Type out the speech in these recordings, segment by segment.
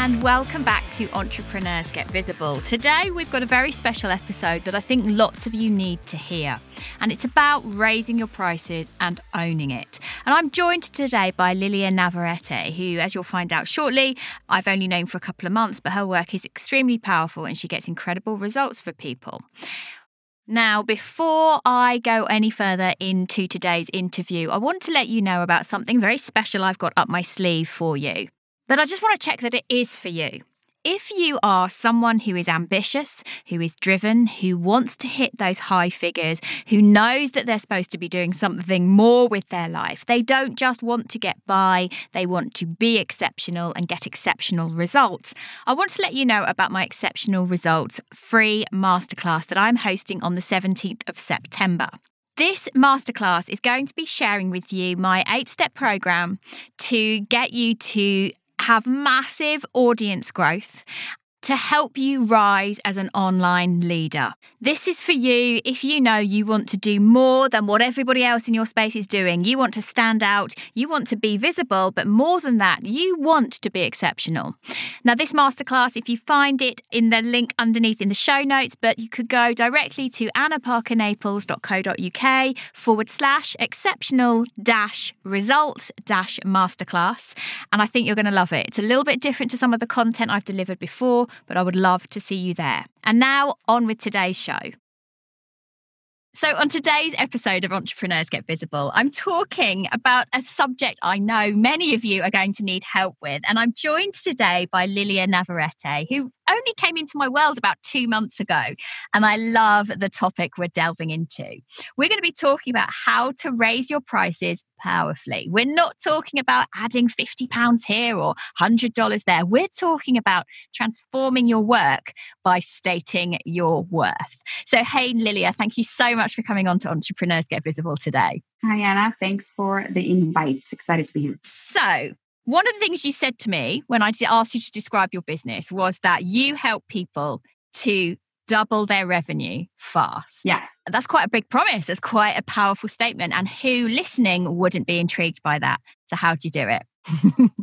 and welcome back to Entrepreneurs Get Visible. Today we've got a very special episode that I think lots of you need to hear. And it's about raising your prices and owning it. And I'm joined today by Lilia Navarrete, who, as you'll find out shortly, I've only known for a couple of months, but her work is extremely powerful and she gets incredible results for people. Now, before I go any further into today's interview, I want to let you know about something very special I've got up my sleeve for you. But I just want to check that it is for you. If you are someone who is ambitious, who is driven, who wants to hit those high figures, who knows that they're supposed to be doing something more with their life, they don't just want to get by, they want to be exceptional and get exceptional results. I want to let you know about my exceptional results free masterclass that I'm hosting on the 17th of September. This masterclass is going to be sharing with you my eight step program to get you to have massive audience growth to help you rise as an online leader. This is for you if you know you want to do more than what everybody else in your space is doing. You want to stand out, you want to be visible, but more than that, you want to be exceptional. Now, this masterclass, if you find it in the link underneath in the show notes, but you could go directly to annaparkernaples.co.uk forward slash exceptional dash results dash masterclass. And I think you're going to love it. It's a little bit different to some of the content I've delivered before but I would love to see you there. And now on with today's show. So, on today's episode of Entrepreneurs Get Visible, I'm talking about a subject I know many of you are going to need help with. And I'm joined today by Lilia Navarrete, who only came into my world about two months ago. And I love the topic we're delving into. We're going to be talking about how to raise your prices powerfully. We're not talking about adding £50 here or $100 there. We're talking about transforming your work by stating your worth. So, hey, Lilia, thank you so much for coming on to Entrepreneurs Get Visible today. Hi, Anna. Thanks for the invite. Excited to be here. So, one of the things you said to me when I asked you to describe your business was that you help people to double their revenue fast. Yes. That's quite a big promise. It's quite a powerful statement. And who listening wouldn't be intrigued by that? So, how do you do it?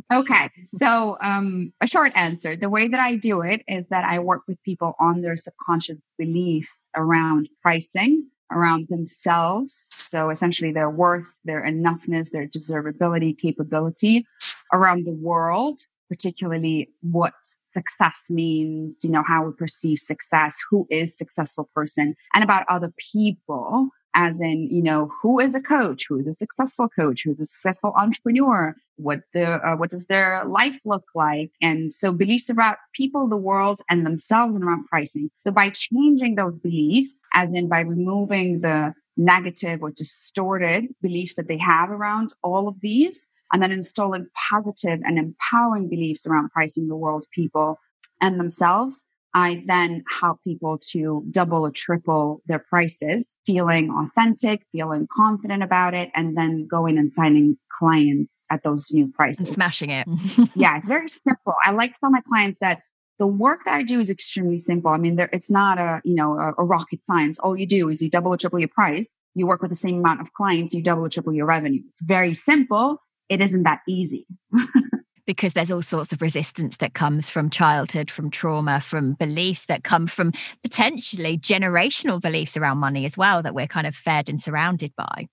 okay. So, um, a short answer the way that I do it is that I work with people on their subconscious beliefs around pricing around themselves. So essentially their worth, their enoughness, their deservability, capability around the world, particularly what success means, you know, how we perceive success, who is successful person and about other people as in, you know, who is a coach? Who is a successful coach? Who is a successful entrepreneur? What the uh, what does their life look like? And so beliefs about people, the world, and themselves, and around pricing. So by changing those beliefs, as in by removing the negative or distorted beliefs that they have around all of these, and then installing positive and empowering beliefs around pricing the world, people, and themselves, I then help people to double or triple their prices, feeling authentic, feeling confident about it, and then going and signing clients at those new prices. And smashing it. yeah, it's very simple. I like to tell my clients that the work that I do is extremely simple. I mean, there, it's not a, you know, a, a rocket science. All you do is you double or triple your price. You work with the same amount of clients, you double or triple your revenue. It's very simple. It isn't that easy. because there's all sorts of resistance that comes from childhood, from trauma, from beliefs that come from potentially generational beliefs around money as well that we're kind of fed and surrounded by.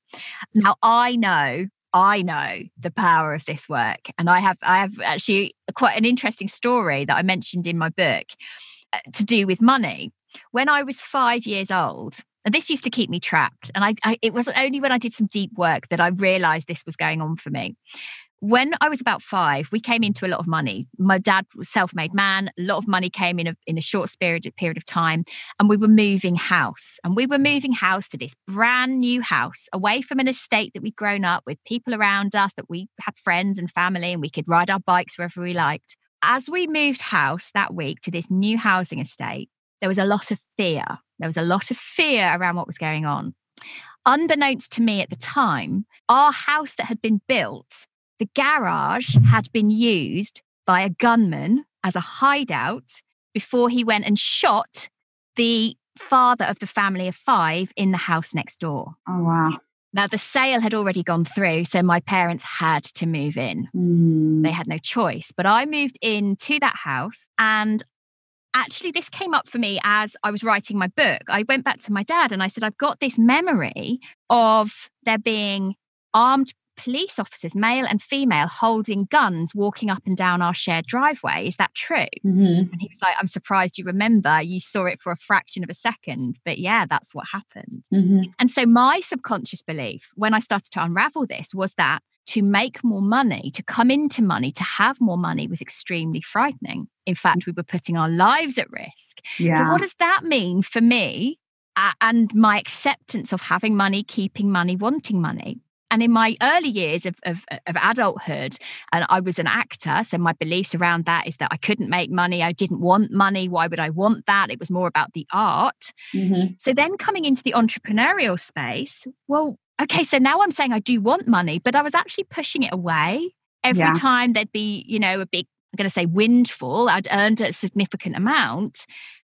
Now, I know I know the power of this work. And I have I have actually quite an interesting story that I mentioned in my book uh, to do with money. When I was five years old, and this used to keep me trapped. And I, I, it wasn't only when I did some deep work that I realized this was going on for me when I was about five, we came into a lot of money. My dad was self-made man. A lot of money came in a, in a short period, period of time. And we were moving house. And we were moving house to this brand new house away from an estate that we'd grown up with people around us, that we had friends and family, and we could ride our bikes wherever we liked. As we moved house that week to this new housing estate, there was a lot of fear. There was a lot of fear around what was going on. Unbeknownst to me at the time, our house that had been built, the garage had been used by a gunman as a hideout before he went and shot the father of the family of five in the house next door. Oh, wow. Now, the sale had already gone through, so my parents had to move in. Mm. They had no choice. But I moved into that house, and actually, this came up for me as I was writing my book. I went back to my dad and I said, I've got this memory of there being armed police officers, male and female, holding guns walking up and down our shared driveway. Is that true? Mhm. And he was like, I'm surprised you remember. You saw it for a fraction of a second. But yeah, that's what happened. Mhm. And so my subconscious belief when I started to unravel this was that to make more money, to come into money, to have more money was extremely frightening. In fact, we were putting our lives at risk. Yeah. So, what does that mean for me uh, and my acceptance of having money, keeping money, wanting money? And in my early years of, of, of adulthood, and I was an actor, so my beliefs around that is that I couldn't make money, I didn't want money. Why would I want that? It was more about the art. Mhm. So then coming into the entrepreneurial space, well, okay, so now I'm saying I do want money, but I was actually pushing it away. Every Yeah. time there'd be, you know, a big, I'm going to say windfall, I'd earned a significant amount,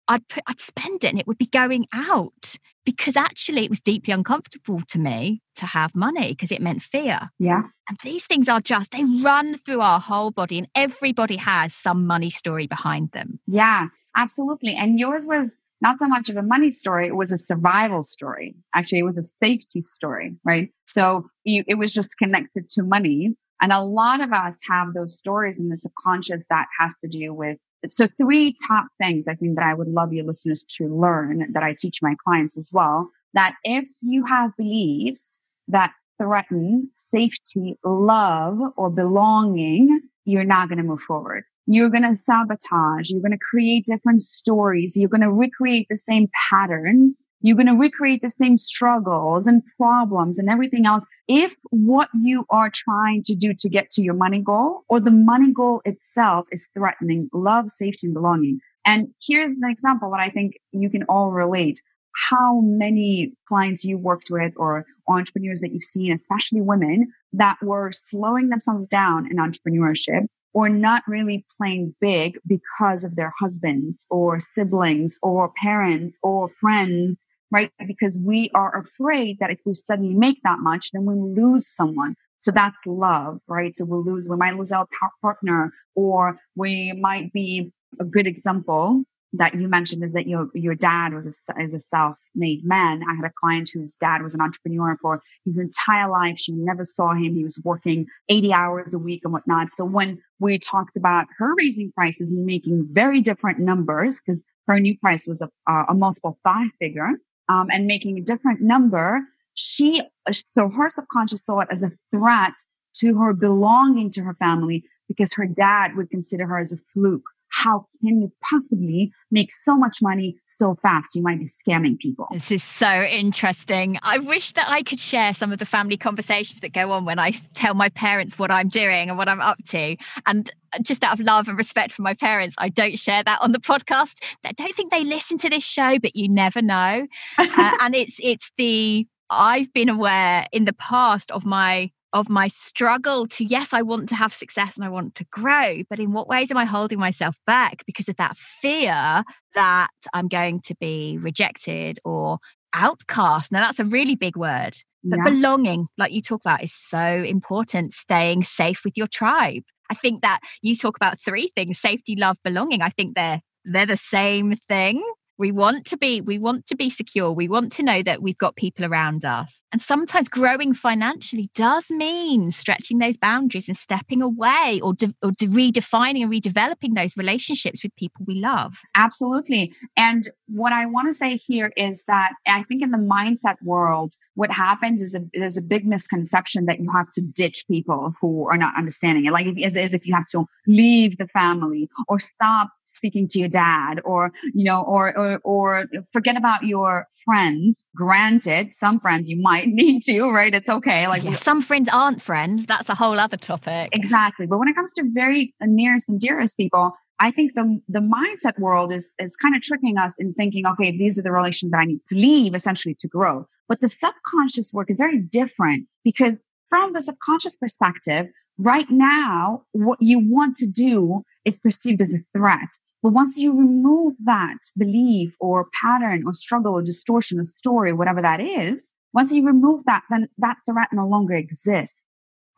I'd put, I'd spend it and it would be going out because actually it was deeply uncomfortable to me to have money because it meant fear. Yeah. And these things are just, they run through our whole body and everybody has some money story behind them. Yeah, absolutely. And yours was not so much of a money story, it was a survival story. Actually, it was a safety story, right? So you, it was just connected to money. And a lot of us have those stories in the subconscious that has to do with. So three top things I think that I would love your listeners to learn that I teach my clients as well. That if you have beliefs that threaten safety, love, or belonging, you're not going to move forward. You're going to sabotage. You're going to create different stories. You're going to recreate the same patterns. You're going to recreate the same struggles and problems and everything else. If what you are trying to do to get to your money goal or the money goal itself is threatening love, safety, and belonging. And here's an example that I think you can all relate. How many clients you worked with or entrepreneurs that you've seen, especially women that were slowing themselves down in entrepreneurship or not really playing big because of their husbands or siblings or parents or friends, right? Because we are afraid that if we suddenly make that much, then we lose someone. So that's love, right? So we'll lose, we might lose our partner or we might be a good example that you mentioned is that your your dad was a, is a self-made man. I had a client whose dad was an entrepreneur for his entire life. She never saw him. He was working 80 hours a week and whatnot. So when we talked about her raising prices and making very different numbers, because her new price was a, a multiple five figure, um, and making a different number, she so her subconscious saw it as a threat to her belonging to her family because her dad would consider her as a fluke how can you possibly make so much money so fast? You might be scamming people. This is so interesting. I wish that I could share some of the family conversations that go on when I tell my parents what I'm doing and what I'm up to. And just out of love and respect for my parents, I don't share that on the podcast. I don't think they listen to this show, but you never know. uh, and it's it's the I've been aware in the past of my of my struggle to yes i want to have success and i want to grow but in what ways am i holding myself back because of that fear that i'm going to be rejected or outcast? Now that's a really big word but Yeah. belonging like you talk about is so important staying safe with your tribe. I think that you talk about three things safety love belonging. I think they're they're the same thing we want to be we want to be secure. We want to know that we've got people around us. And sometimes growing financially does mean stretching those boundaries and stepping away or, de- or de- redefining and redeveloping those relationships with people we love. Absolutely. And what I want to say here is that I think in the mindset world, what happens is a, there's a big misconception that you have to ditch people who are not understanding it. Like if, as, as if you have to leave the family or stop speaking to your dad or, you know, or, or, or forget about your friends. Granted, some friends you might need to, right? It's okay. Like Yeah, some friends aren't friends that's a whole other topic Exactly. But when it comes to very nearest and dearest people, I think the the mindset world is is kind of tricking us in thinking, okay, these are the relations that I need to leave essentially to grow. But the subconscious work is very different because from the subconscious perspective, right now, what you want to do is perceived as a threat. But once you remove that belief or pattern or struggle or distortion or story, whatever that is, once you remove that, then that threat no longer exists.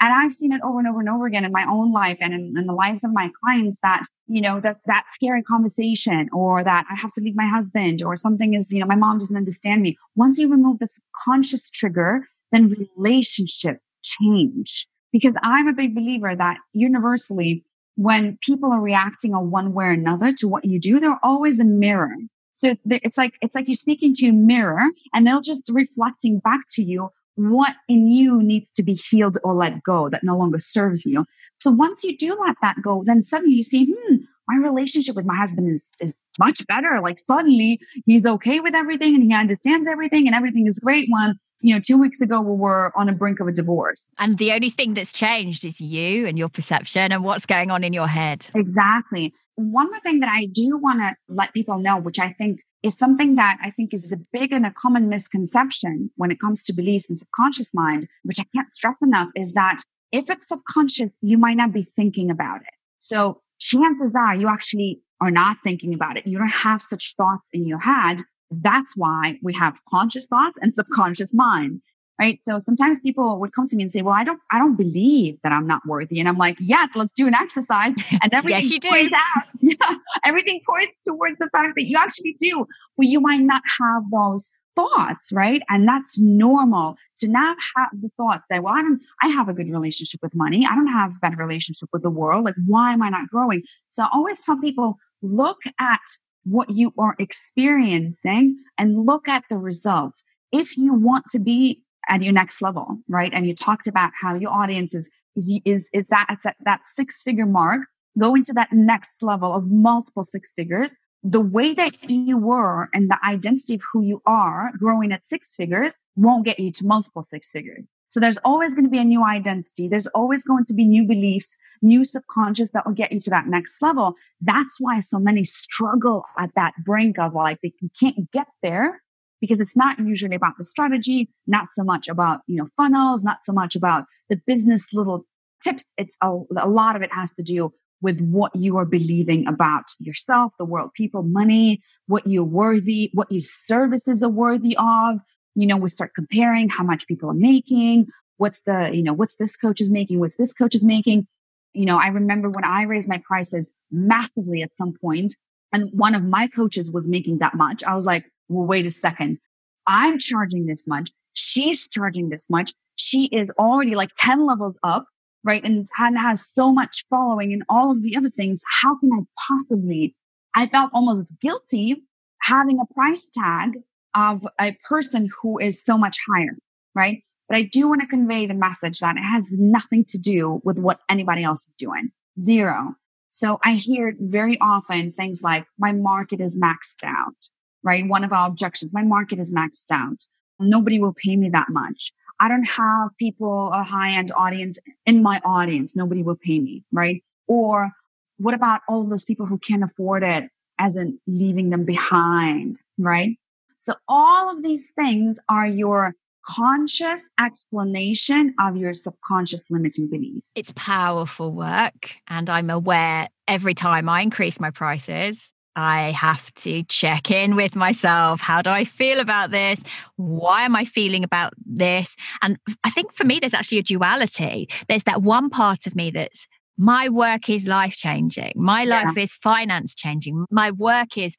And I've seen it over and over and over again in my own life and in, in, the lives of my clients that, you know, that, that scary conversation or that I have to leave my husband or something is, you know, my mom doesn't understand me. Once you remove this conscious trigger, then relationship change. Because I'm a big believer that universally, when people are reacting on one way or another to what you do, they're always a mirror. So it's like, it's like you're speaking to a mirror and they'll just reflecting back to you what in you needs to be healed or let go that no longer serves you. So once you do let that go, then suddenly you see, hmm, my relationship with my husband is, is much better. Like suddenly he's okay with everything and he understands everything and everything is great. When, you know, two weeks ago we were on a brink of a divorce. And the only thing that's changed is you and your perception and what's going on in your head. Exactly. One more thing that I do want to let people know, which I think is something that I think is a big and a common misconception when it comes to beliefs and subconscious mind, which I can't stress enough is that if it's subconscious, you might not be thinking about it. So chances are you actually are not thinking about it. You don't have such thoughts in your head. That's why we have conscious thoughts and subconscious mind right? So sometimes people would come to me and say well i don't i don't believe that i'm not worthy. And i'm like yeah let's do an exercise. And everything yes, points out. Yeah. Everything points towards the fact that you actually do. But you might not have those thoughts right? And that's normal to not have the thoughts that well i don't i have a good relationship with money. I don't have a better relationship with the world. Like why am i not growing? So i always tell people look at what you are experiencing and look at the results. If you want to be at your next level, right? And you talked about how your audience is, is, is, is that at that, six figure mark, go into that next level of multiple six figures. The way that you were and the identity of who you are growing at six figures won't get you to multiple six figures. So there's always going to be a new identity. There's always going to be new beliefs, new subconscious that will get you to that next level. That's why so many struggle at that brink of like they can't get there because it's not usually about the strategy, not so much about, you know, funnels, not so much about the business little tips. It's a, a lot of it has to do with what you are believing about yourself, the world, people, money, what you're worthy, what your services are worthy of. You know, we start comparing how much people are making. What's the, you know, what's this coach is making? What's this coach is making? You know, I remember when I raised my prices massively at some point and one of my coaches was making that much. I was like, well, wait a second. I'm charging this much. She's charging this much. She is already like 10 levels up, right? And, and has so much following and all of the other things. How can I possibly? I felt almost guilty having a price tag of a person who is so much higher, right? But I do want to convey the message that it has nothing to do with what anybody else is doing. Zero. So I hear very often things like, my market is maxed out right? One of our objections, my market is maxed out. Nobody will pay me that much. I don't have people, a high end audience in my audience. Nobody will pay me, right? Or what about all those people who can't afford it as in leaving them behind, right? So all of these things are your conscious explanation of your subconscious limiting beliefs. It's powerful work. And I'm aware every time I increase my prices, I have to check in with myself. How do I feel about this? Why am I feeling about this? And I think for me, there's actually a duality. There's that one part of me that's my work is life changing. My life yeah. is finance changing. My work is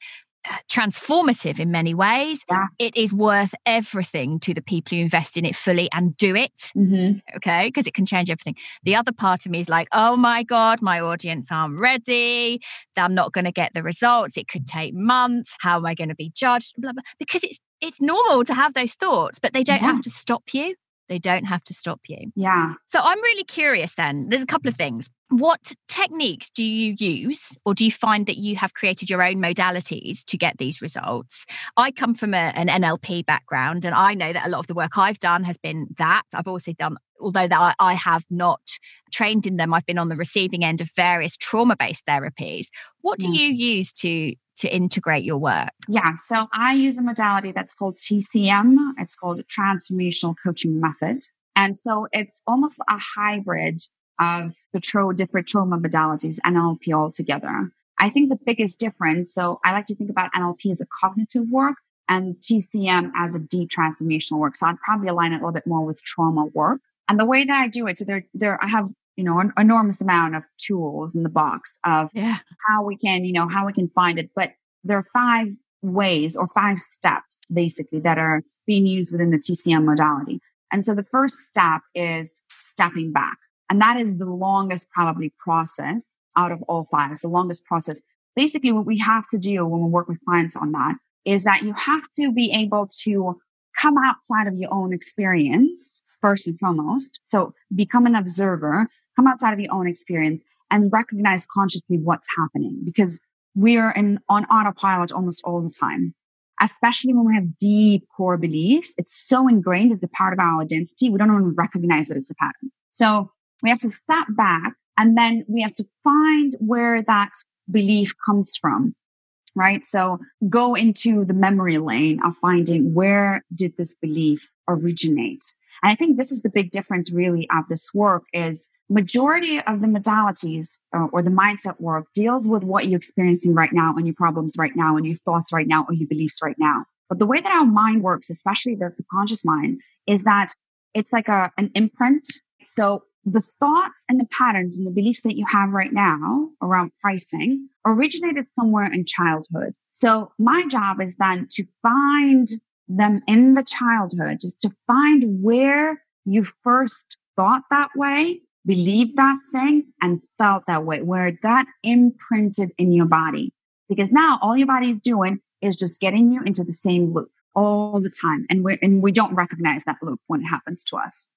transformative in many ways. Yeah. It is worth everything to the people who invest in it fully and do it. Mm-hmm. Okay. Because it can change everything. The other part of me is like, oh my God, my audience aren't ready. I'm not going to get the results. It could take months. How am I going to be judged? Blah, blah. Because it's it's normal to have those thoughts, but they don't yeah. have to stop you. They don't have to stop you. Yeah. So I'm really curious then. There's a couple of things. What techniques do you use, or do you find that you have created your own modalities to get these results? I come from a, an NLP background, and I know that a lot of the work I've done has been that. I've also done although that I, have not trained in them, I've been on the receiving end of various trauma based therapies. What do yeah. you use to to integrate your work? Yeah, so I use a modality that's called TCM. It's called Transformational Coaching Method. And so it's almost a hybrid of the tro- different trauma modalities, NLP altogether. I think the biggest difference, so I like to think about NLP as a cognitive work and TCM as a deep transformational work. So I'd probably align it a little bit more with trauma work. And the way that I do it, so there, there, I have, you know, an enormous amount of tools in the box of yeah. how we can, you know, how we can find it. But there are five ways or five steps basically that are being used within the TCM modality. And so the first step is stepping back. And that is the longest probably process out of all five. It's the longest process. Basically, what we have to do when we work with clients on that is that you have to be able to come outside of your own experience first and foremost. So become an observer, come outside of your own experience and recognize consciously what's happening because we're in on autopilot almost all the time. Especially when we have deep core beliefs, it's so ingrained as a part of our identity. We don't even recognize that it's a pattern. So we have to step back and then we have to find where that belief comes from right? So go into the memory lane of finding where did this belief originate? And I think this is the big difference really of this work is majority of the modalities or, uh, or the mindset work deals with what you're experiencing right now and your problems right now and your thoughts right now or your beliefs right now. But the way that our mind works, especially the subconscious mind, is that it's like a, an imprint. So the thoughts and the patterns and the beliefs that you have right now around pricing originated somewhere in childhood. So my job is then to find them in the childhood, just to find where you first thought that way, believed that thing and felt that way, where it got imprinted in your body. Because now all your body is doing is just getting you into the same loop all the time. And we and we don't recognize that loop when it happens to us.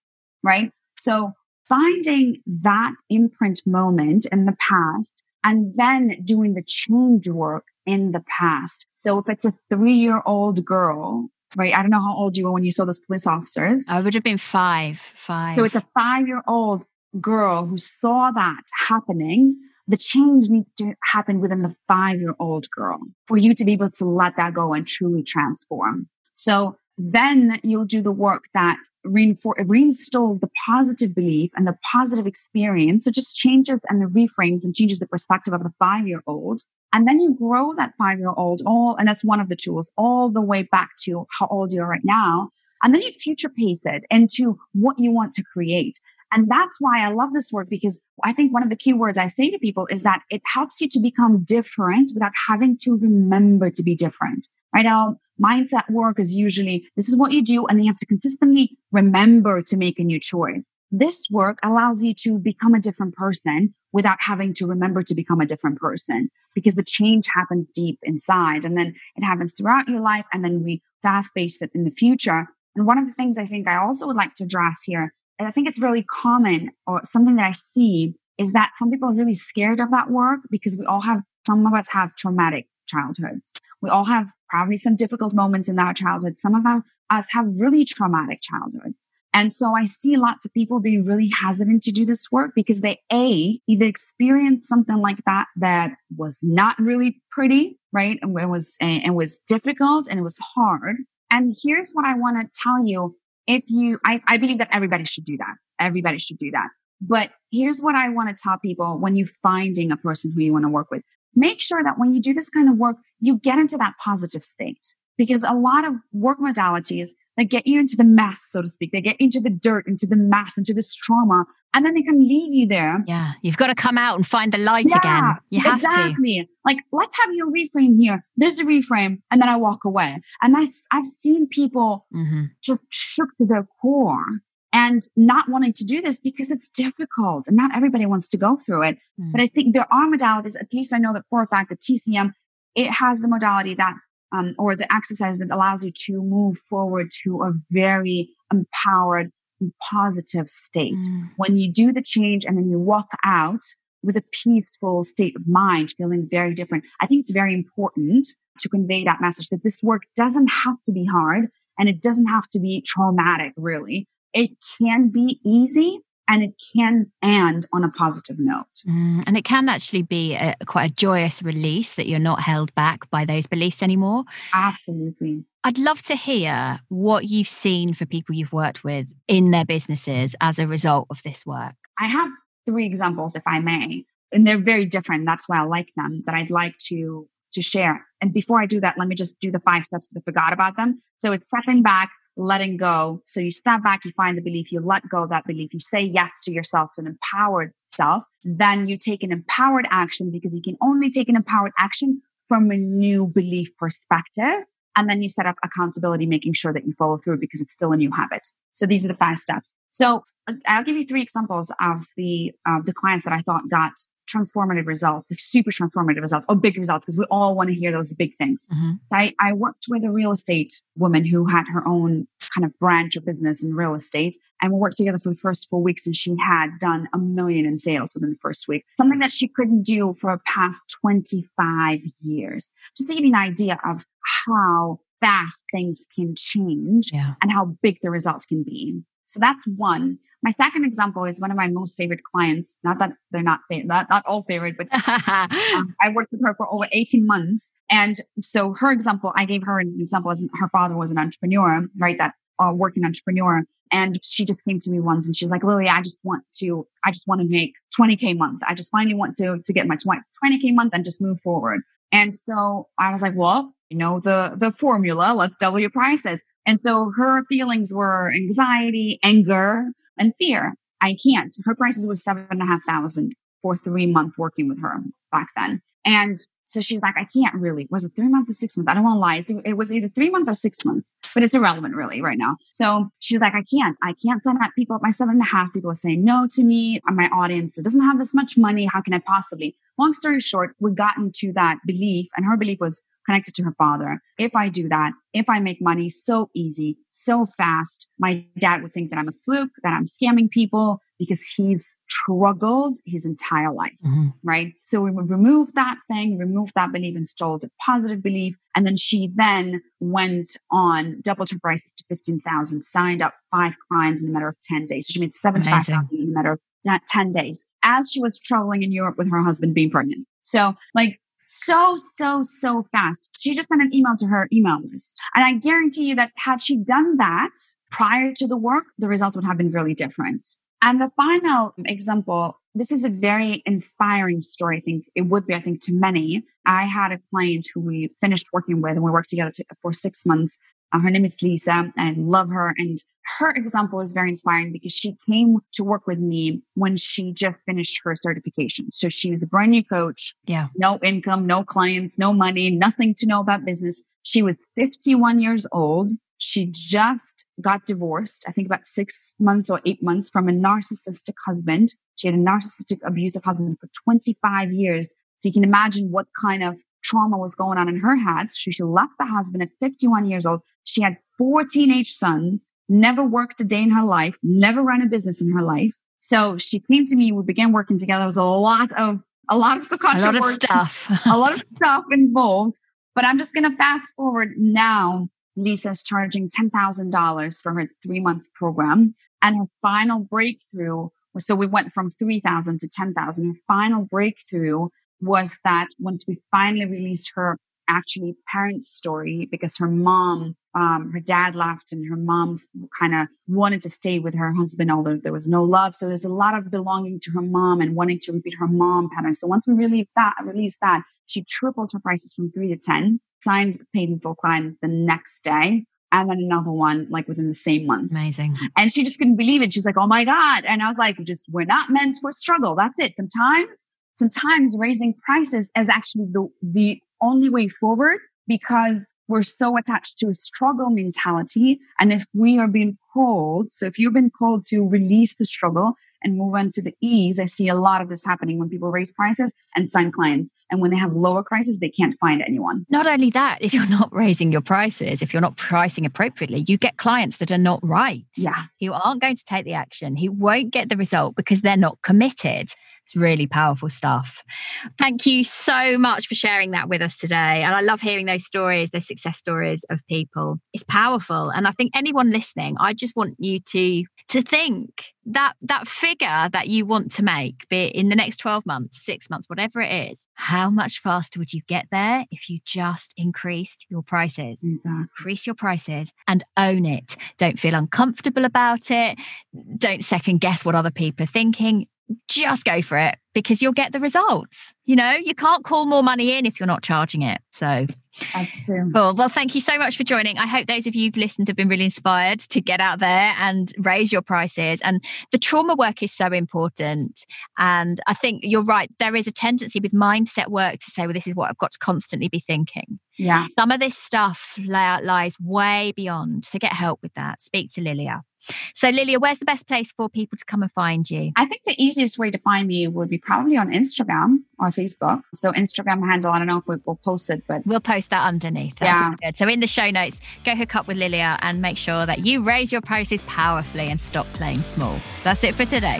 Right. So finding that imprint moment in the past and then doing the change work in the past. So if it's a three year old girl, right? I don't know how old you were when you saw those police officers. I would have been five, five. So it's a five year old girl who saw that happening. The change needs to happen within the five year old girl for you to be able to let that go and truly transform. So then you'll do the work that reinfor- reinstalls the positive belief and the positive experience. So just changes and the reframes and changes the perspective of the five year old. And then you grow that five year old all, and that's one of the tools all the way back to how old you are right now. And then you future pace it into what you want to create. And that's why I love this work because I think one of the key words I say to people is that it helps you to become different without having to remember to be different. Right now, mindset work is usually this is what you do and you have to consistently remember to make a new choice. This work allows you to become a different person without having to remember to become a different person because the change happens deep inside and then it happens throughout your life and then we fast pace it in the future. And one of the things I think I also would like to address here, I think it's really common or something that I see is that some people are really scared of that work because we all have, some of us have traumatic childhoods. We all have probably some difficult moments in our childhood. Some of us have really traumatic childhoods. And so I see lots of people being really hesitant to do this work because they A, either experienced something like that that was not really pretty, right? And it was, and was difficult and it was hard. And here's what I want to tell you. If you, I, I believe that everybody should do that. Everybody should do that. But here's what I want to tell people when you're finding a person who you want to work with make sure that when you do this kind of work, you get into that positive state because a lot of work modalities that get you into the mess, so to speak, they get into the dirt, into the mess, into this trauma, and then they can leave you there. Yeah, you've got to come out and find the light yeah, again. You have exactly. to. Like, let's have your reframe here. There's a reframe, and then I walk away. And that's I've seen people mm-hmm. just shook to their core and not wanting to do this because it's difficult and not everybody wants to go through it. Mm. But I think there are modalities, at least I know that for a fact that TCM, it has the modality that, um, or the exercise that allows you to move forward to a very empowered, positive state. Mm. When you do the change and then you walk out with a peaceful state of mind, feeling very different. I think it's very important to convey that message that this work doesn't have to be hard and it doesn't have to be traumatic, really it can be easy and it can end on a positive note. Mm, and it can actually be a, quite a joyous release that you're not held back by those beliefs anymore. Absolutely. I'd love to hear what you've seen for people you've worked with in their businesses as a result of this work. I have three examples, if I may, and they're very different. That's why I like them, that I'd like to to share. And before I do that, let me just do the five steps because I forgot about them. So it's stepping back, letting go. So you step back, you find the belief, you let go of that belief, you say yes to yourself, to an empowered self. Then you take an empowered action because you can only take an empowered action from a new belief perspective. And then you set up accountability, making sure that you follow through because it's still a new habit. So these are the five steps. So uh, I'll give you three examples of the of the clients that I thought got transformative results, like super transformative results, or big results, because we all want to hear those big things. Mm-hmm. So I, I worked with a real estate woman who had her own kind of branch of business in real estate. And we worked together for the first four weeks and she had done a million in sales within the first week, something that she couldn't do for past 25 years. Just to give you an idea of how fast things can change yeah. and how big the results can be. So that's one. My second example is one of my most favorite clients. Not that they're not favorite, not, not all favorite, but um, I worked with her for over 18 months. And so her example, I gave her as an example as her father was an entrepreneur, right? That uh, working entrepreneur. And she just came to me once and she was like, Lily, I just want to, I just want to make 20K a month. I just finally want to, to get my 20K a month and just move forward. And so I was like, well, you know, the, the formula, let's double your prices. And so her feelings were anxiety, anger, and fear. I can't. Her prices were seven and a half thousand for three months working with her back then. And so she's like, I can't really. Was it three months or six months? I don't want to lie. It was either three months or six months, but it's irrelevant really right now. So she's like, I can't. I can't sign up people. My seven and a half people are saying no to me. Uh, my audience doesn't have this much money. How can I possibly? Long story short, we got into that belief, and her belief was, connected to her father. If I do that, if I make money so easy, so fast, my dad would think that I'm a fluke, that I'm scamming people because he's struggled his entire life, mm-hmm. right? So we would remove that thing, remove that belief, installed a positive belief. And then she then went on doubled her prices to 15,000, signed up five clients in a matter of 10 days. So she made 75,000 in a matter of 10 days as she was traveling in Europe with her husband being pregnant. So like so, so, so fast. She just sent an email to her email list. And I guarantee you that had she done that prior to the work, the results would have been really different. And the final example, this is a very inspiring story. I think it would be, I think, to many. I had a client who we finished working with and we worked together for six months. Uh, her name is Lisa and I love her. And her example is very inspiring because she came to work with me when she just finished her certification. So she was a brand new coach. Yeah. No income, no clients, no money, nothing to know about business. She was 51 years old. She just got divorced, I think about six months or eight months from a narcissistic husband. She had a narcissistic abusive husband for 25 years. So you can imagine what kind of trauma was going on in her head. So she left the husband at 51 years old. She had four teenage sons never worked a day in her life, never ran a business in her life. So she came to me. We began working together. There was a lot of a lot of subconscious a lot of stuff, a lot of stuff involved. But I'm just going to fast forward now. Lisa's charging ten thousand dollars for her three month program, and her final breakthrough. So we went from three thousand to ten thousand. Her final breakthrough was that once we finally released her actually parents' story because her mom, um, her dad left and her mom kind of wanted to stay with her husband, although there was no love. So there's a lot of belonging to her mom and wanting to repeat her mom pattern. So once we released that, released that, she tripled her prices from three to 10, signed paid in full clients the next day. And then another one like within the same month. Amazing. And she just couldn't believe it. She's like, oh my God. And I was like, just, we're not meant for struggle. That's it. Sometimes sometimes raising prices is actually the, the only way forward because we're so attached to a struggle mentality. And if we are being called, so if you've been called to release the struggle and move on to the ease, I see a lot of this happening when people raise prices and sign clients. And when they have lower prices, they can't find anyone. Not only that, if you're not raising your prices, if you're not pricing appropriately, you get clients that are not right. Yeah. Who aren't going to take the action, who won't get the result because they're not committed. It's really powerful stuff. Thank you so much for sharing that with us today. And I love hearing those stories, those success stories of people. It's powerful. And I think anyone listening, I just want you to to think that that figure that you want to make, be it in the next 12 months, six months, whatever it is, how much faster would you get there if you just increased your prices? Exactly. Increase your prices and own it. Don't feel uncomfortable about it. Don't second guess what other people are thinking just go for it because you'll get the results. You know, you can't call more money in if you're not charging it. So that's true. Cool. Well, thank you so much for joining. I hope those of you who've listened have been really inspired to get out there and raise your prices. And the trauma work is so important. And I think you're right. There is a tendency with mindset work to say, well, this is what I've got to constantly be thinking. Yeah. Some of this stuff lies way beyond. So get help with that. Speak to Lilia. So, Lilia, where's the best place for people to come and find you? I think the easiest way to find me would be probably on Instagram or Facebook. So, Instagram handle, I don't know if we, will post it, but we'll post that underneath. That's yeah. Good. So, in the show notes, go hook up with Lilia and make sure that you raise your prices powerfully and stop playing small. That's it for today.